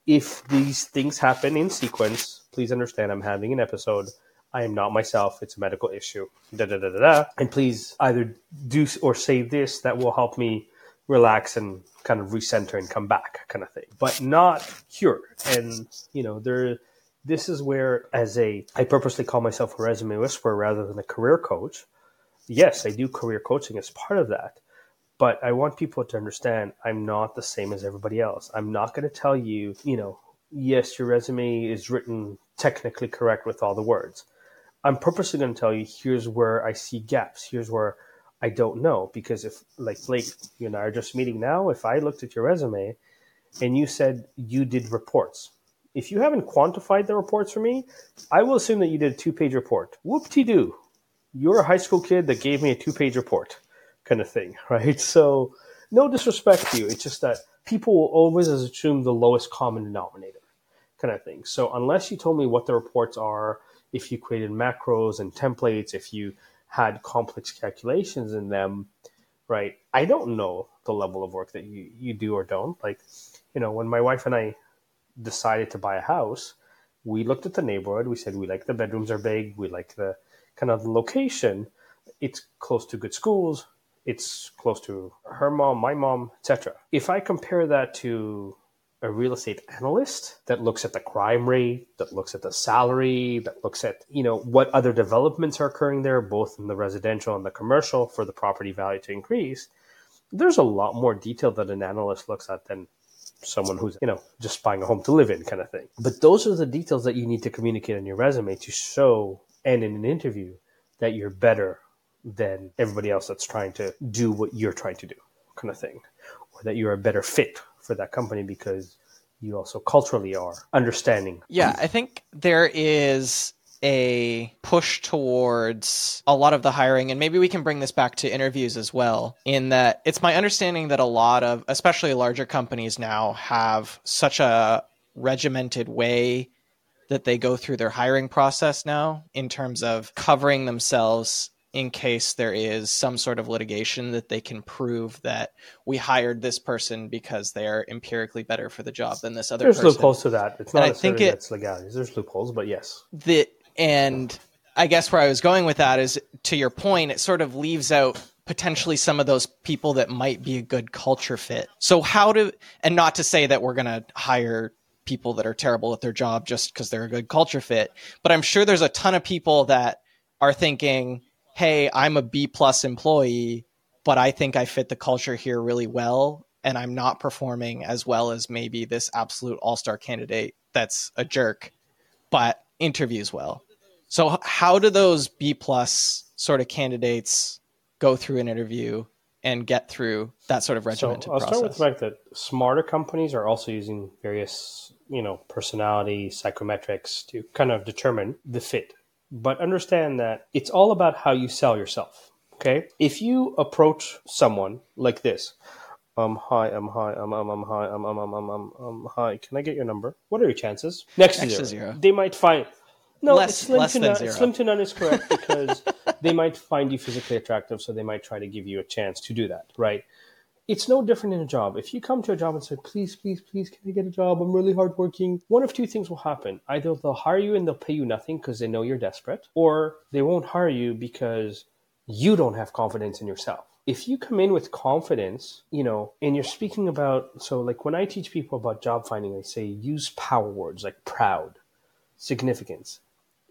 if these things happen in sequence, please understand I'm having an episode. I am not myself. It's a medical issue. Da da da da da. And please either do or say this that will help me relax and kind of recenter and come back kind of thing but not cure. And you know there this is where as a i purposely call myself a resume whisperer rather than a career coach. Yes i do career coaching as part of that but i want people to understand i'm not the same as everybody else. I'm not going to tell you you know yes your resume is written technically correct with all the words. I'm purposely going to tell you here's where i see gaps. Here's where I don't know because if like Blake, you and I are just meeting now, if I looked at your resume and you said you did reports, if you haven't quantified the reports for me, I will assume that you did a two page report. Whoop de doo. You're a high school kid that gave me a two page report kind of thing, right? So no disrespect to you. It's just that people will always assume the lowest common denominator kind of thing. So unless you told me what the reports are, if you created macros and templates, if you had complex calculations in them, right? I don't know the level of work that you, you do or don't. Like, you know, when my wife and I decided to buy a house, we looked at the neighborhood. We said we like the bedrooms are big. We like the kind of location. It's close to good schools. It's close to her mom, my mom, etc. If I compare that to a real estate analyst that looks at the crime rate, that looks at the salary, that looks at, you know, what other developments are occurring there, both in the residential and the commercial for the property value to increase. There's a lot more detail that an analyst looks at than someone who's, you know, just buying a home to live in kind of thing. But those are the details that you need to communicate on your resume to show and in an interview that you're better than everybody else that's trying to do what you're trying to do kind of thing or that you're a better fit for that company because you also culturally are understanding. Yeah, I think there is a push towards a lot of the hiring and maybe we can bring this back to interviews as well in that it's my understanding that a lot of especially larger companies now have such a regimented way that they go through their hiring process now in terms of covering themselves in case there is some sort of litigation that they can prove that we hired this person because they are empirically better for the job than this other person. There's person. loopholes to that. It's not And I think it- that's legalities. There's loopholes, but yes. the and I guess where I was going with that is to your point, it sort of leaves out potentially some of those people that might be a good culture fit. So how do and not to say that we're going to hire people that are terrible at their job just because they're a good culture fit, but I'm sure there's a ton of people that are thinking, hey, I'm a B plus employee, but I think I fit the culture here really well, and I'm not performing as well as maybe this absolute all star candidate that's a jerk, but interviews well. So how do those B plus sort of candidates go through an interview and get through that sort of regimented so I'll process? start with the fact that smarter companies are also using various, you know, personality psychometrics to kind of determine the fit. But understand that it's all about how you sell yourself. Okay, if you approach someone like this, um, hi, um, hi, um, um, um, hi, um, um, um, um, um, um, hi. Can I get your number? What are your chances? Next, Next to, zero. zero. They might find no. Less- slim less to than none. zero. Slim to none is correct because they might find you physically attractive, so they might try to give you a chance to do that. Right? It's no different in a job. If you come to a job and say, "Please, please, please, can I get a job? I'm really hardworking." One of two things will happen: either they'll hire you and they'll pay you nothing because they know you're desperate, or they won't hire you because you don't have confidence in yourself. If you come in with confidence, you know, and you're speaking about, so like when I teach people about job finding, I say use power words like proud, significance.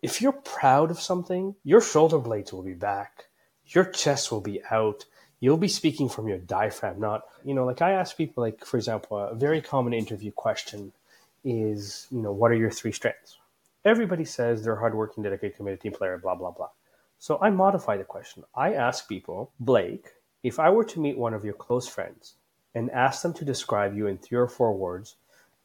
If you're proud of something, your shoulder blades will be back, your chest will be out. You'll be speaking from your diaphragm, not, you know, like I ask people, like, for example, a very common interview question is, you know, what are your three strengths? Everybody says they're hardworking, dedicated, committed team player, blah, blah, blah. So I modify the question. I ask people, Blake, if I were to meet one of your close friends and ask them to describe you in three or four words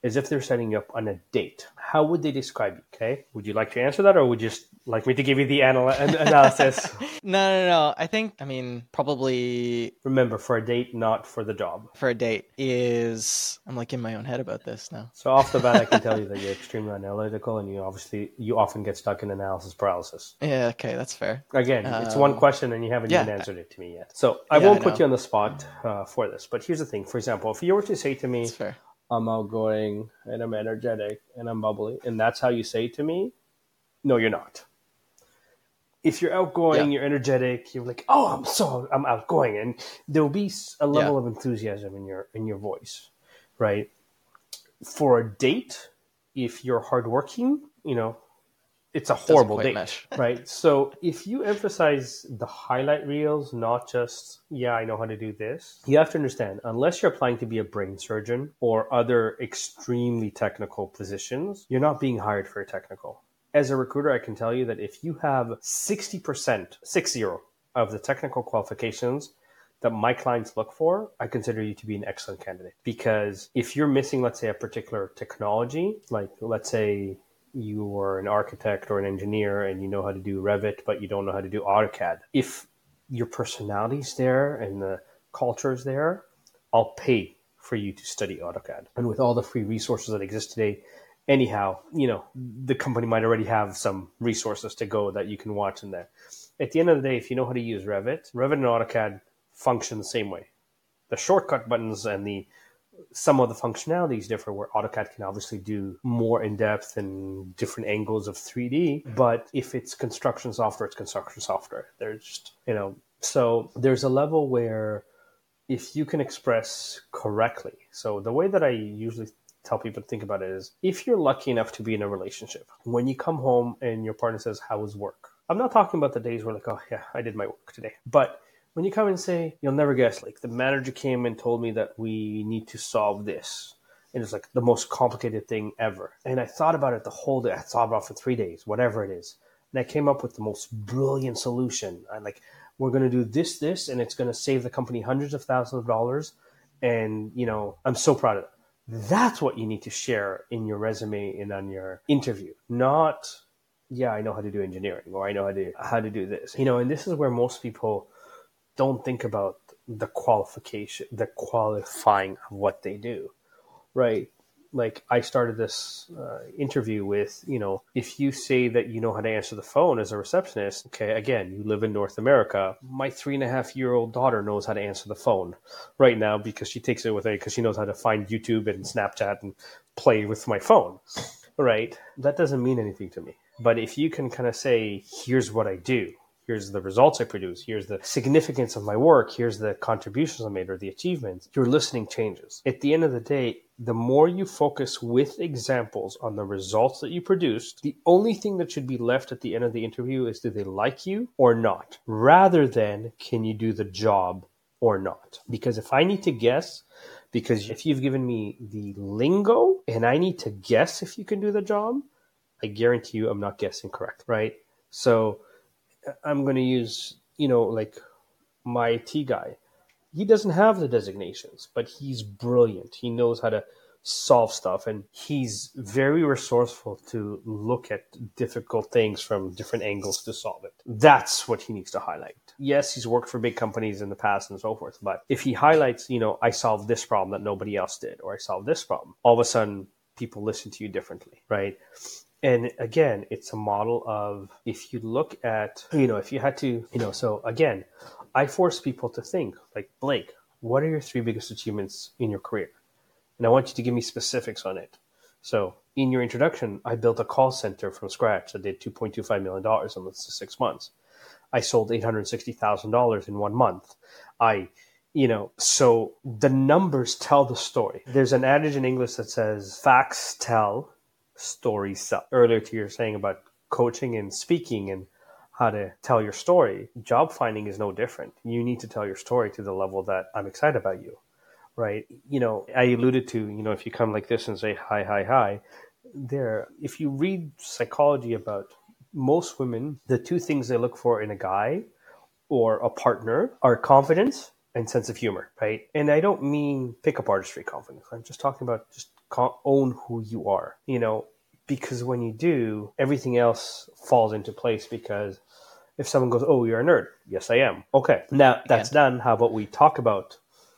as if they're setting you up on a date, how would they describe you? Okay. Would you like to answer that or would you just like me to give you the anal- an- analysis? No, no, no. I think, I mean, probably Remember, for a date, not for the job. for a date is, I'm like in my own head about this now. So off the bat, I can tell you that you're extremely analytical and you obviously, you often get stuck in analysis paralysis. Yeah, okay, that's fair. Again, it's one Um, question and you haven't yeah. even answered it to me yet. So I Yeah, won't I put you on the spot uh, for this. But here's the thing. For example, if you were to say to me, That's fair. I'm outgoing and I'm energetic and I'm bubbly, and that's how you say to me, no, you're not. If you're outgoing, Yeah. you're energetic, you're like, oh, I'm so I'm outgoing, and there will be a level of enthusiasm in your in your voice, right? For a date, if you're hardworking, you know, it's a horrible date, mesh. right? So if you emphasize the highlight reels, not just yeah, I know how to do this, you have to understand unless you're applying to be a brain surgeon or other extremely technical positions, you're not being hired for a technical. As a recruiter, I can tell you that if you have sixty percent, six zero of the technical qualifications that my clients look for, I consider you to be an excellent candidate. Because if you're missing, let's say, a particular technology, like let's say you are an architect or an engineer and you know how to do Revit, but you don't know how to do AutoCAD. If your personality's there and the culture's there, I'll pay for you to study AutoCAD. And with all the free resources that exist today, anyhow, you know, the company might already have some resources to go that you can watch in there. At the end of the day, if you know how to use Revit, Revit and AutoCAD function the same way. The shortcut buttons and the some of the functionalities differ where AutoCAD can obviously do more in depth and different angles of 3D. Mm-hmm. But if it's construction software, it's construction software. There's just, you know, so there's a level where if you can express correctly. So the way that I usually tell people to think about it is if you're lucky enough to be in a relationship, when you come home and your partner says, How was work? I'm not talking about the days where like, oh yeah, I did my work today. But when you come and say, you'll never guess, like the manager came and told me that we need to solve this. And it's like the most complicated thing ever. And I thought about it the whole day. I thought about it for three days, whatever it is. And I came up with the most brilliant solution. I'm like, we're going to do this, this, and it's going to save the company hundreds of thousands of dollars. And, you know, I'm so proud of it. That's what you need to share in your resume and on your interview, not, yeah, I know how to do engineering or I know how to, how to do this. You know, and this is where most people don't think about the qualification, the qualifying of what they do, right? Like I started this uh, interview with, you know, if you say that you know how to answer the phone as a receptionist, okay, again, you live in North America. My three and a half year old daughter knows how to answer the phone right now because she takes it with her because she knows how to find YouTube and Snapchat and play with my phone, right? That doesn't mean anything to me. But if you can kind of say, here's what I do, Here's the results I produce. Here's the significance of my work. Here's the contributions I made or the achievements. Your listening changes. At the end of the day, the more you focus with examples on the results that you produced, the only thing that should be left at the end of the interview is do they like you or not, rather than can you do the job or not. Because if I need to guess, because if you've given me the lingo and I need to guess if you can do the job, I guarantee you I'm not guessing correct, right? So I'm going to use, you know, like my IT guy. He doesn't have the designations, but he's brilliant. He knows how to solve stuff and he's very resourceful to look at difficult things from different angles to solve it. That's what he needs to highlight. Yes, he's worked for big companies in the past and so forth, but if he highlights, you know, I solved this problem that nobody else did, or I solved this problem, all of a sudden people listen to you differently, right? And again, it's a model of if you look at, you know, if you had to, you know, so again, I force people to think like, Blake, what are your three biggest achievements in your career? And I want you to give me specifics on it. So in your introduction, I built a call center from scratch that did $2.25 million in less than six months. I sold $860,000 in one month. I, you know, so the numbers tell the story. There's an adage in English that says facts tell, story sell. Earlier to your saying about coaching and speaking and how to tell your story, job finding is no different. You need to tell your story to the level that I'm excited about you, right? You know, I alluded to, you know, if you come like this and say hi, hi, hi, there, if you read psychology about most women, the two things they look for in a guy or a partner are confidence and sense of humor, right? And I don't mean pickup artistry confidence. I'm just talking about just own who you are, you know, because when you do, everything else falls into place because if someone goes, Oh, you're a nerd. Yes, I am. Okay. Now that's yeah. done. How about we talk about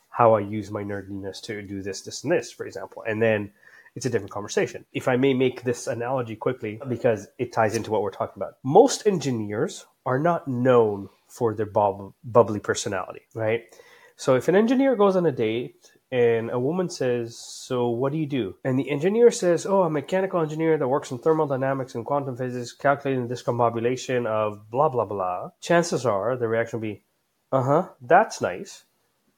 how I use my nerdiness to do this, this, and this, for example. And then it's a different conversation. If I may make this analogy quickly, because it ties into what we're talking about. Most engineers are not known for their bub- bubbly personality, right? So if an engineer goes on a date and a woman says, So what do you do? And the engineer says, Oh, I'm a mechanical engineer that works in thermodynamics and quantum physics, calculating the discombobulation of blah, blah, blah. Chances are the reaction will be, Uh huh, that's nice.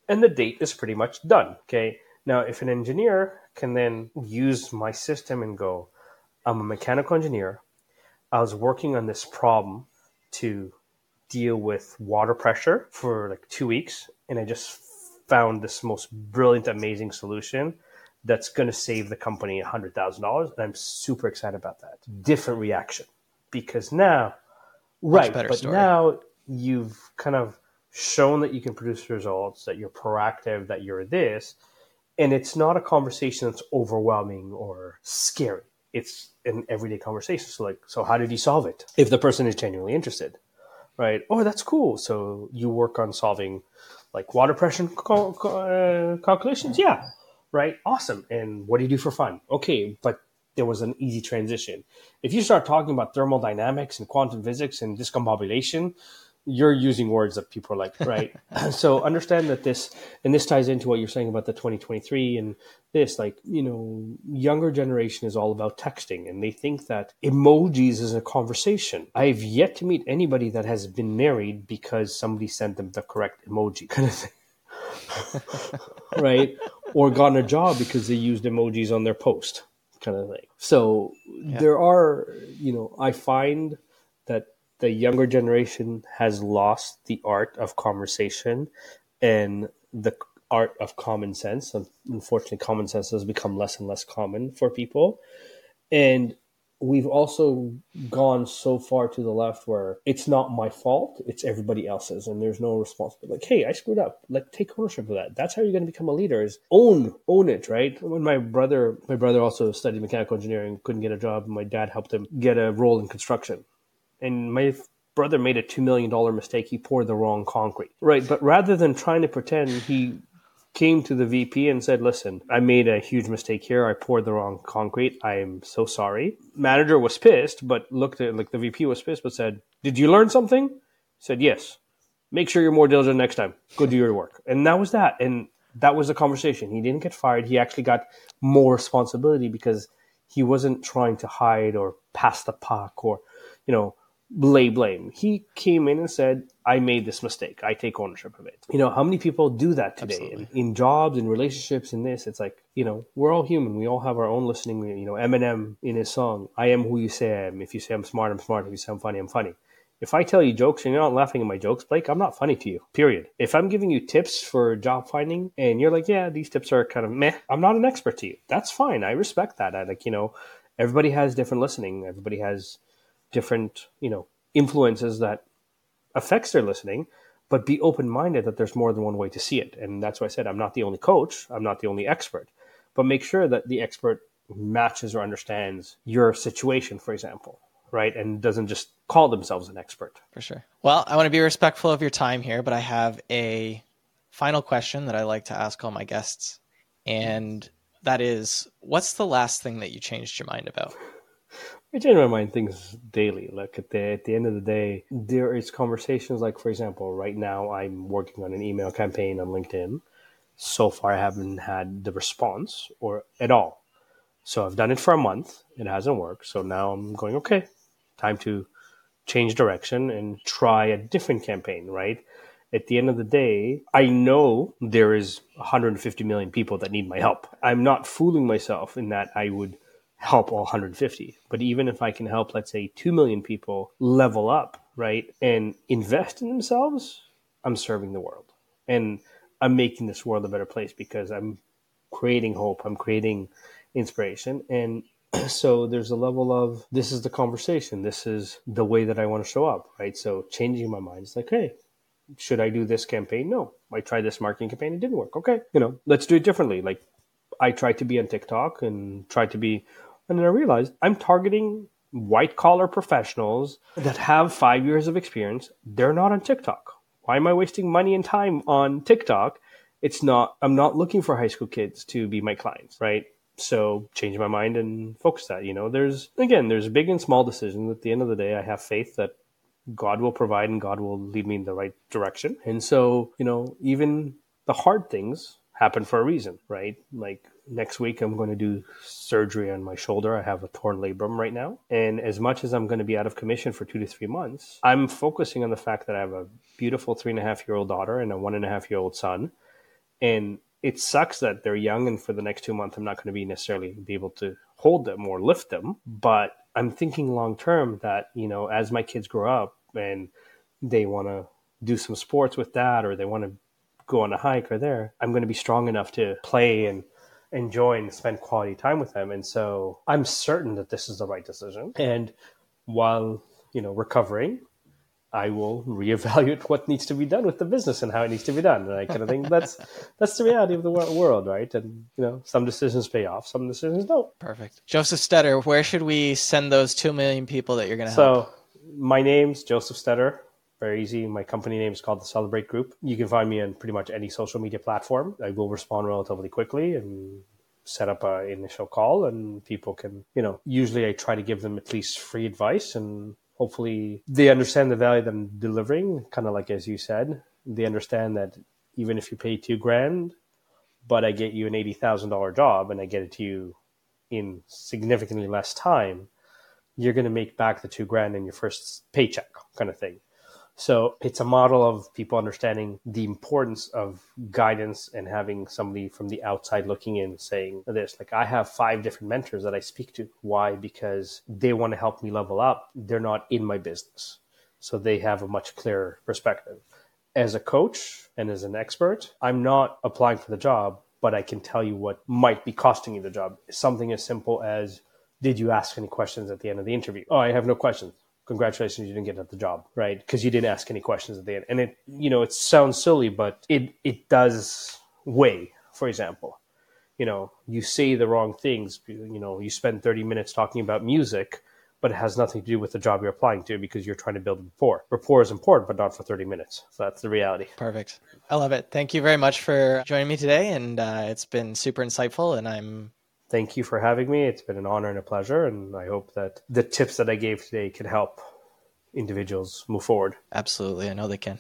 And the date is pretty much done. Okay. Now, if an engineer can then use my system and go, I'm a mechanical engineer, I was working on this problem to deal with water pressure for like two weeks, and I just found this most brilliant, amazing solution that's going to save the company $100,000. And I'm super excited about that. Different reaction because now, Much right, but story. now you've kind of shown that you can produce results, that you're proactive, that you're this. And it's not a conversation that's overwhelming or scary. It's an everyday conversation. So, like, so how did you solve it? If the person is genuinely interested, right? Oh, that's cool. So you work on solving like water pressure cal- uh, calculations. Yeah, right. Awesome. And what do you do for fun? Okay, but there was an easy transition. If you start talking about thermodynamics and quantum physics and discombobulation, you're using words that people are like, right? so understand that this, and this ties into what you're saying about the 2023 and this, like, you know, younger generation is all about texting and they think that emojis is a conversation. I've yet to meet anybody that has been married because somebody sent them the correct emoji kind of thing. right? Or gotten a job because they used emojis on their post kind of thing. So yeah. there are, you know, I find the younger generation has lost the art of conversation and the art of common sense. Unfortunately, common sense has become less and less common for people. And we've also gone so far to the left where it's not my fault, it's everybody else's, and there's no responsibility. Like, hey, I screwed up. Like, take ownership of that. That's how you're going to become a leader. Is own, own it, right? When my brother, my brother also studied mechanical engineering, couldn't get a job. My dad helped him get a role in construction and my brother made a $2 million mistake. He poured the wrong concrete. Right. But rather than trying to pretend, he came to the VP and said, Listen, I made a huge mistake here. I poured the wrong concrete. I am so sorry. Manager was pissed, but looked at like the VP was pissed, but said, Did you learn something? said, Yes. Make sure you're more diligent next time. Go do your work. And that was that. And that was the conversation. He didn't get fired. He actually got more responsibility because he wasn't trying to hide or pass the puck or, you know, lay blame. He came in and said, I made this mistake. I take ownership of it. You know, how many people do that today in, in, jobs, in relationships, in this? It's like, you know, we're all human. We all have our own listening. You know, Eminem in his song, I am who you say I am. If you say I'm smart, I'm smart. If you say I'm funny, I'm funny. If I tell you jokes and you're not laughing at my jokes, Blake, I'm not funny to you. Period. If I'm giving you tips for job finding and you're like, yeah, these tips are kind of meh, I'm not an expert to you. That's fine. I respect that. I like, you know, everybody has different listening. Everybody has different, you know, influences that affects their listening, but be open minded that there's more than one way to see it. And that's why I said I'm not the only coach, I'm not the only expert, but make sure that the expert matches or understands your situation, for example right? And doesn't just call themselves an expert. For sure. Well, I want to be respectful of your time here, but I have a final question that I like to ask all my guests. And that is what's the last thing that you changed your mind about? I change my mind things daily. Like at the at the end of the day, there is conversations like for example, right now I'm working on an email campaign on LinkedIn. So far I haven't had the response or at all. So I've done it for a month. It hasn't worked. So now I'm going, okay, time to change direction and try a different campaign, right? At the end of the day, I know there is 150 million people that need my help. I'm not fooling myself in that I would help all 150. But even if I can help, let's say, 2 million people level up, right, and invest in themselves, I'm serving the world. And I'm making this world a better place because I'm creating hope, I'm creating inspiration. And so there's a level of this is the conversation. This is the way that i want to show up right? So changing my mind. Is like hey should i do this campaign? No. I tried this marketing campaign. It didn't work. Okay. You know let's do it differently. Like i tried to be on tiktok and tried to be and then i realized i'm targeting white collar professionals that have five years of experience. They're not on tiktok. Why am i wasting money and time on tiktok? It's not i'm not looking for high school kids to be my clients right? So change my mind and focus that you know? There's again there's big and small decisions. At the end of the day i have faith that god will provide and god will lead me in the right direction. And so you know even the hard things happen for a reason right? Like next week i'm going to do surgery on my shoulder. I have a torn labrum right now. And as much as i'm going to be out of commission for two to three months i'm focusing on the fact that i have a beautiful three and a half year old daughter and a one and a half year old son. And it sucks that they're young and for the next two months i'm not going to be necessarily be able to hold them or lift them. But i'm thinking long term that you know as my kids grow up and they want to do some sports with that or they want to go on a hike or there i'm going to be strong enough to play and enjoy and spend quality time with them and so i'm certain that this is the right decision and while you know recovering I will reevaluate what needs to be done with the business and how it needs to be done. And I kind of think that's that's the reality of the world, right? And you know, some decisions pay off, some decisions don't. Perfect. Josef Stetter, where should we send those two million people that you're going to help? So, my name's Josef Stetter. Very easy. My company name is called the Celebrate Group. You can find me on pretty much any social media platform. I will respond relatively quickly and set up an initial call, and people can, you know, usually I try to give them at least free advice and hopefully they understand the value that I'm delivering, kind of like as you said. They understand that even if you pay two grand, but I get you an eighty thousand dollar job and I get it to you in significantly less time, you're going to make back the two grand in your first paycheck, kind of thing. So it's a model of people understanding the importance of guidance and having somebody from the outside looking in saying this. Like I have five different mentors that I speak to. Why? Because they want to help me level up. They're not in my business. So they have a much clearer perspective. As a coach and as an expert, I'm not applying for the job, but I can tell you what might be costing you the job. Something as simple as did you ask any questions at the end of the interview? Oh, I have no questions congratulations, you didn't get the job, right? Because you didn't ask any questions at the end. And it, you know, it sounds silly, but it, it does weigh, for example. You know, you say the wrong things, you know, you spend 30 minutes talking about music, but it has nothing to do with the job you're applying to because you're trying to build rapport. Rapport is important, but not for 30 minutes. So that's the reality. Perfect. I love it. Thank you very much for joining me today. And uh, it's been super insightful. And I'm thank you for having me. It's been an honor and a pleasure. And I hope that the tips that I gave today can help individuals move forward. Absolutely. I know they can.